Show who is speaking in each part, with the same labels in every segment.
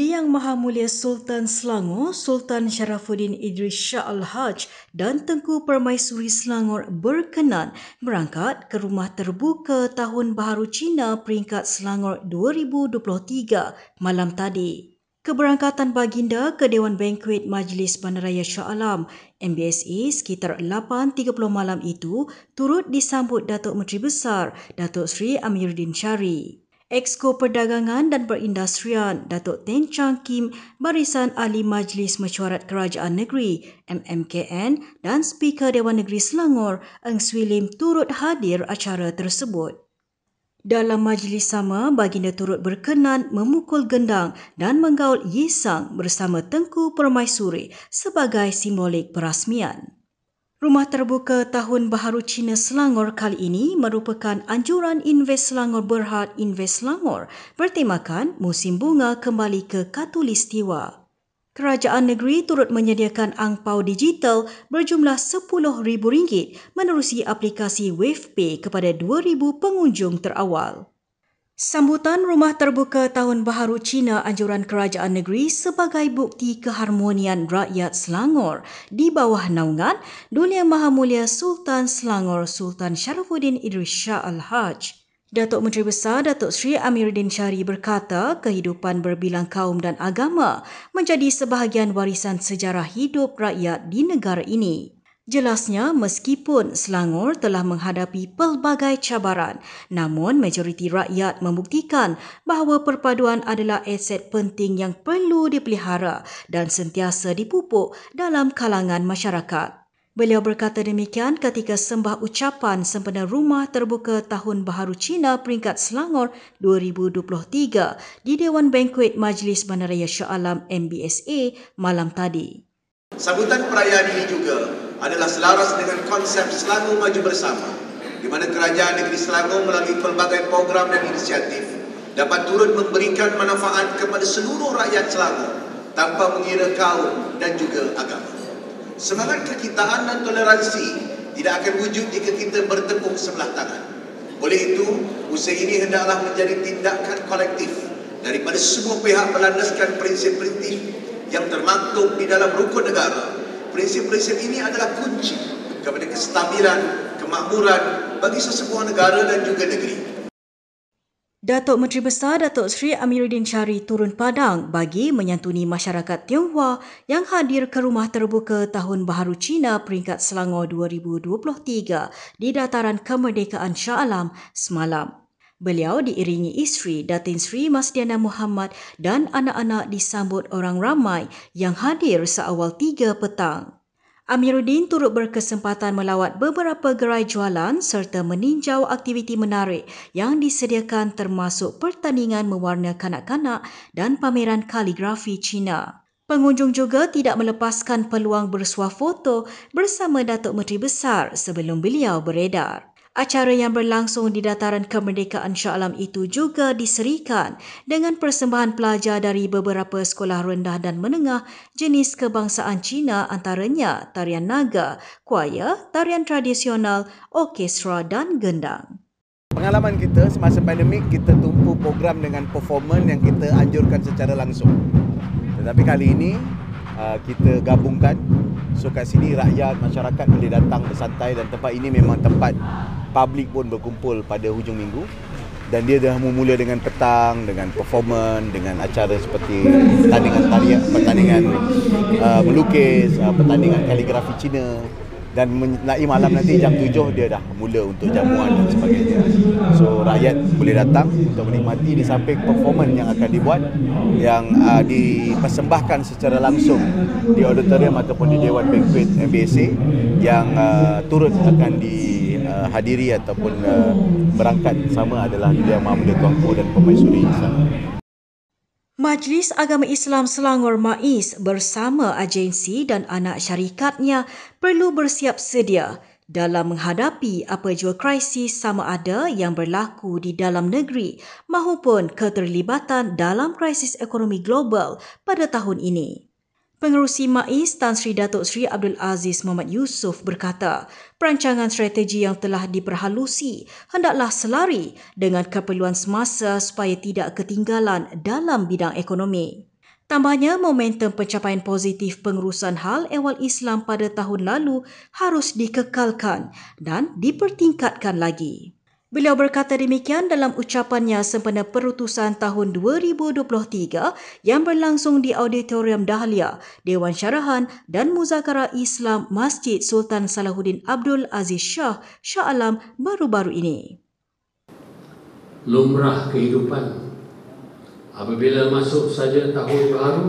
Speaker 1: Duli Yang Maha Mulia Sultan Selangor, Sultan Sharafuddin Idris Shah Al-Haj dan Tengku Permaisuri Selangor berkenan berangkat ke Rumah Terbuka Tahun Baharu Cina peringkat Selangor 2023 malam tadi. Keberangkatan baginda ke Dewan Bankuet Majlis Bandaraya Shah Alam MBSA sekitar 8.30 malam itu turut disambut Datuk Menteri Besar Datuk Seri Amiruddin Syari. Exco Perdagangan dan Perindustrian Datuk Ten Chang Kim Barisan Ahli Majlis Mesyuarat Kerajaan Negeri MMKN dan Speaker Dewan Negeri Selangor Eng Swee Lim turut hadir acara tersebut. Dalam majlis sama, baginda turut berkenan memukul gendang dan menggaul Yisang bersama Tengku Permaisuri sebagai simbolik perasmian. Rumah terbuka Tahun Baharu Cina Selangor kali ini merupakan anjuran Invest Selangor Berhad Invest Selangor bertemakan musim bunga kembali ke Katulistiwa. Kerajaan negeri turut menyediakan angpau digital berjumlah RM10,000 menerusi aplikasi WavePay kepada 2,000 pengunjung terawal. Sambutan Rumah Terbuka Tahun Baharu Cina Anjuran Kerajaan Negeri sebagai bukti keharmonian rakyat Selangor di bawah naungan Duli Yang Maha Mulia Sultan Selangor Sultan Sharafuddin Idris Shah Al-Haj. Datuk Menteri Besar Datuk Seri Amiruddin Syari berkata kehidupan berbilang kaum dan agama menjadi sebahagian warisan sejarah hidup rakyat di negara ini. Jelasnya, meskipun Selangor telah menghadapi pelbagai cabaran, namun majoriti rakyat membuktikan bahawa perpaduan adalah aset penting yang perlu dipelihara dan sentiasa dipupuk dalam kalangan masyarakat. Beliau berkata demikian ketika sembah ucapan sempena Rumah Terbuka Tahun Baharu Cina peringkat Selangor 2023 di Dewan Bankuet Majlis Bandaraya Shah Alam MBSA malam tadi.
Speaker 2: Sambutan perayaan ini juga adalah selaras dengan konsep Selangor Maju Bersama di mana kerajaan negeri Selangor melalui pelbagai program dan inisiatif dapat turut memberikan manfaat kepada seluruh rakyat Selangor tanpa mengira kaum dan juga agama. Semangat kekitaan dan toleransi tidak akan wujud jika kita bertepuk sebelah tangan. Oleh itu, usaha ini hendaklah menjadi tindakan kolektif daripada semua pihak melandaskan prinsip-prinsip yang termaktub di dalam rukun negara prinsip-prinsip ini adalah kunci kepada kestabilan, kemakmuran bagi sesebuah negara dan juga negeri.
Speaker 1: Datuk Menteri Besar Datuk Seri Amiruddin Syari turun padang bagi menyantuni masyarakat Tionghoa yang hadir ke rumah terbuka Tahun Baharu Cina peringkat Selangor 2023 di dataran kemerdekaan Shah Alam semalam. Beliau diiringi isteri Datin Sri Masdiana Muhammad dan anak-anak disambut orang ramai yang hadir seawal tiga petang. Amiruddin turut berkesempatan melawat beberapa gerai jualan serta meninjau aktiviti menarik yang disediakan termasuk pertandingan mewarna kanak-kanak dan pameran kaligrafi Cina. Pengunjung juga tidak melepaskan peluang bersuah foto bersama Datuk Menteri Besar sebelum beliau beredar. Acara yang berlangsung di dataran kemerdekaan Shah Alam itu juga diserikan dengan persembahan pelajar dari beberapa sekolah rendah dan menengah jenis kebangsaan Cina antaranya tarian naga, kuaya, tarian tradisional, orkestra dan gendang.
Speaker 3: Pengalaman kita semasa pandemik kita tumpu program dengan performan yang kita anjurkan secara langsung. Tetapi kali ini uh, kita gabungkan. So kat sini rakyat masyarakat boleh datang bersantai dan tempat ini memang tempat publik pun berkumpul pada hujung minggu. Dan dia dah memula dengan petang dengan performance dengan acara seperti pertandingan tarian pertandingan uh, melukis uh, pertandingan kaligrafi Cina dan naik malam nanti jam 7 dia dah mula untuk jamuan dan sebagainya so rakyat boleh datang untuk menikmati di samping performance yang akan dibuat yang uh, dipersembahkan secara langsung di auditorium ataupun di Dewan Banquet MBSA yang uh, turut akan di hadiri ataupun uh, berangkat sama adalah Yang Maha Mulia Tuanku dan Pemaisuri Islam.
Speaker 1: Majlis Agama Islam Selangor MAIS bersama agensi dan anak syarikatnya perlu bersiap sedia dalam menghadapi apa jua krisis sama ada yang berlaku di dalam negeri maupun keterlibatan dalam krisis ekonomi global pada tahun ini. Pengerusi MAIS Tan Sri Datuk Sri Abdul Aziz Muhammad Yusof berkata, perancangan strategi yang telah diperhalusi hendaklah selari dengan keperluan semasa supaya tidak ketinggalan dalam bidang ekonomi. Tambahnya, momentum pencapaian positif pengurusan hal ehwal Islam pada tahun lalu harus dikekalkan dan dipertingkatkan lagi. Beliau berkata demikian dalam ucapannya sempena perutusan tahun 2023 yang berlangsung di Auditorium Dahlia, Dewan Syarahan dan Muzakara Islam Masjid Sultan Salahuddin Abdul Aziz Shah Shah Alam baru-baru ini.
Speaker 4: Lumrah kehidupan apabila masuk saja tahun baru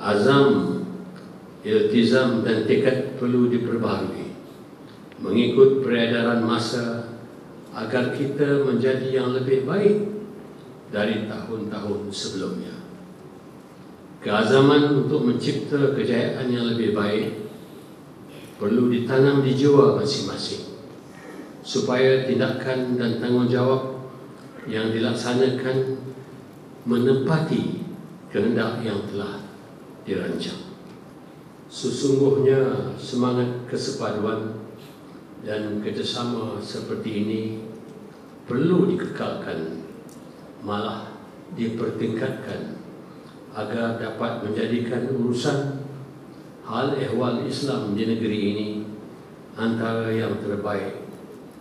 Speaker 4: azam iltizam dan tekad perlu diperbaharui mengikut peredaran masa agar kita menjadi yang lebih baik dari tahun-tahun sebelumnya keazaman untuk mencipta kejayaan yang lebih baik perlu ditanam di jiwa masing-masing supaya tindakan dan tanggungjawab yang dilaksanakan menepati kehendak yang telah dirancang. Sesungguhnya semangat kesepaduan dan kerjasama seperti ini perlu dikekalkan malah dipertingkatkan agar dapat menjadikan urusan hal ehwal Islam di negeri ini antara yang terbaik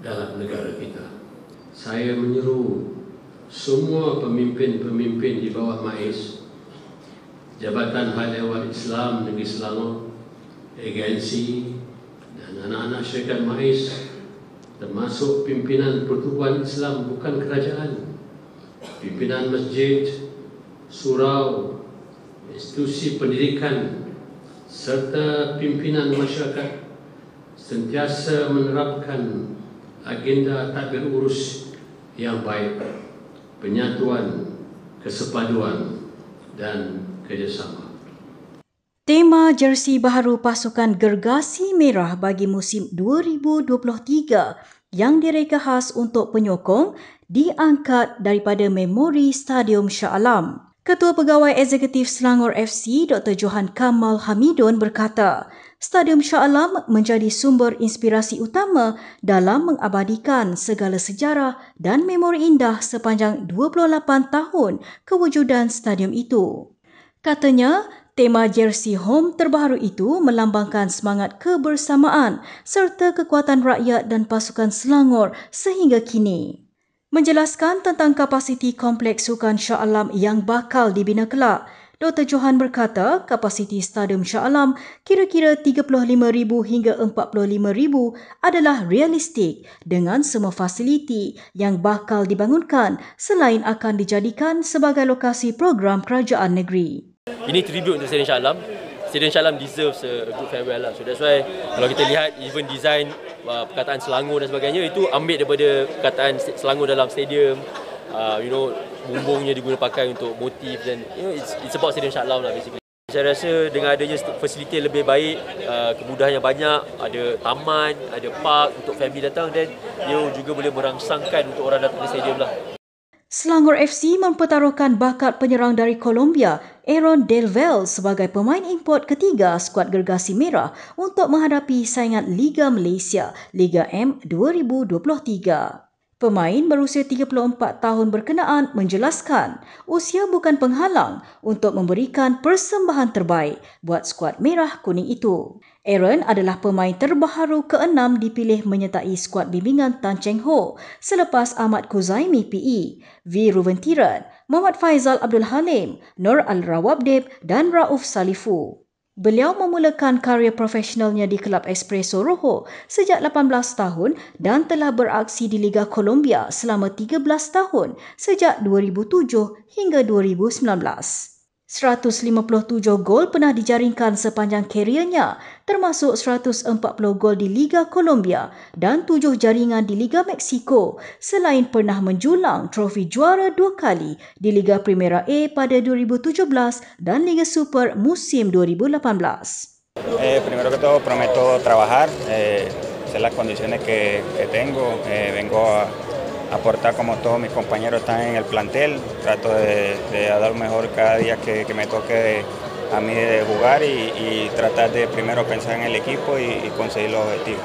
Speaker 4: dalam negara kita. Saya menyeru semua pemimpin-pemimpin di bawah MAIS Jabatan Hal Ehwal Islam Negeri Selangor agensi dan anak-anak syarikat MAIS termasuk pimpinan pertubuhan Islam bukan kerajaan pimpinan masjid surau institusi pendidikan serta pimpinan masyarakat sentiasa menerapkan agenda tadbir urus yang baik penyatuan, kesepaduan dan kerjasama.
Speaker 1: Tema jersey baharu pasukan Gergasi Merah bagi musim 2023 yang direka khas untuk penyokong diangkat daripada memori Stadium Shah Alam. Ketua Pegawai Eksekutif Selangor FC Dr. Johan Kamal Hamidun berkata, Stadium Shah Alam menjadi sumber inspirasi utama dalam mengabadikan segala sejarah dan memori indah sepanjang 28 tahun kewujudan stadium itu. Katanya, tema jersey home terbaru itu melambangkan semangat kebersamaan serta kekuatan rakyat dan pasukan Selangor sehingga kini. Menjelaskan tentang kapasiti kompleks sukan Shah Alam yang bakal dibina kelak, Dr. Johan berkata kapasiti Stadium Shah Alam kira-kira 35,000 hingga 45,000 adalah realistik dengan semua fasiliti yang bakal dibangunkan selain akan dijadikan sebagai lokasi program kerajaan negeri.
Speaker 5: Ini tribute untuk Stadium Shah Alam. Stadium Shah Alam deserves a good farewell lah. So that's why kalau kita lihat even design uh, perkataan Selangor dan sebagainya itu ambil daripada perkataan Selangor dalam stadium uh, you know bumbungnya diguna pakai untuk motif dan you know it's it's about stadium Shah lah basically. Saya rasa dengan adanya fasiliti lebih baik, uh, kemudahan yang banyak, ada taman, ada park untuk family datang dan ia juga boleh merangsangkan untuk orang datang ke stadium lah.
Speaker 1: Selangor FC mempertaruhkan bakat penyerang dari Colombia, Aaron Delvel sebagai pemain import ketiga skuad Gergasi Merah untuk menghadapi saingan Liga Malaysia, Liga M 2023. Pemain berusia 34 tahun berkenaan menjelaskan usia bukan penghalang untuk memberikan persembahan terbaik buat skuad merah kuning itu. Aaron adalah pemain terbaharu keenam dipilih menyertai skuad bimbingan Tan Cheng Ho selepas Ahmad Kuzaimi PE, V. Ruventiran, Muhammad Faizal Abdul Halim, Nur Al-Rawabdeb dan Rauf Salifu. Beliau memulakan karya profesionalnya di Kelab Espresso Rojo sejak 18 tahun dan telah beraksi di Liga Colombia selama 13 tahun sejak 2007 hingga 2019. 157 gol pernah dijaringkan sepanjang kariernya termasuk 140 gol di Liga Colombia dan 7 jaringan di Liga Mexico selain pernah menjulang trofi juara dua kali di Liga Primera A pada 2017 dan Liga Super musim 2018.
Speaker 6: Eh, primero que todo prometo trabajar, eh, las condiciones que, que tengo, eh, vengo a aportar como todos mis compañeros están en el plantel, trato de, de dar lo mejor cada día que, que me toque a mí de jugar y, y, tratar de primero pensar en el equipo y, y conseguir los objetivos.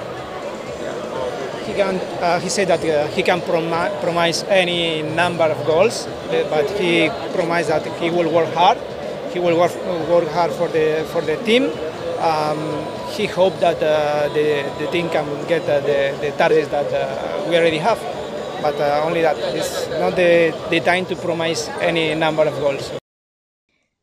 Speaker 7: He, can, uh, he said that uh, he can promi promise any number of goals, but he promised that he will work hard he will work, work hard for the for the team. Um, he hoped that uh, the the team can get uh, the the targets that uh, we already have, but uh, only that it's not the the time to promise any number of goals.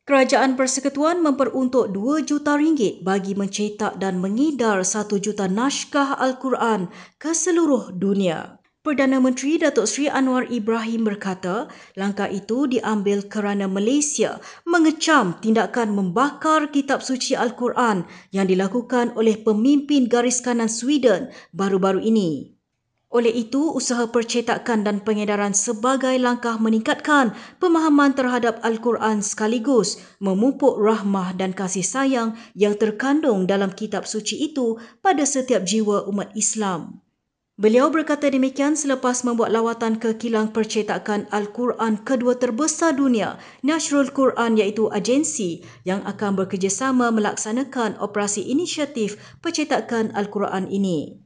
Speaker 1: Kerajaan Persekutuan memperuntuk 2 juta ringgit bagi mencetak dan mengidar 1 juta naskah Al-Quran ke seluruh dunia. Perdana Menteri Datuk Seri Anwar Ibrahim berkata, langkah itu diambil kerana Malaysia mengecam tindakan membakar kitab suci Al-Quran yang dilakukan oleh pemimpin garis kanan Sweden baru-baru ini. Oleh itu, usaha percetakan dan pengedaran sebagai langkah meningkatkan pemahaman terhadap Al-Quran sekaligus memupuk rahmah dan kasih sayang yang terkandung dalam kitab suci itu pada setiap jiwa umat Islam. Beliau berkata demikian selepas membuat lawatan ke kilang percetakan Al-Quran kedua terbesar dunia, Nashrul Quran iaitu agensi yang akan bekerjasama melaksanakan operasi inisiatif percetakan Al-Quran ini.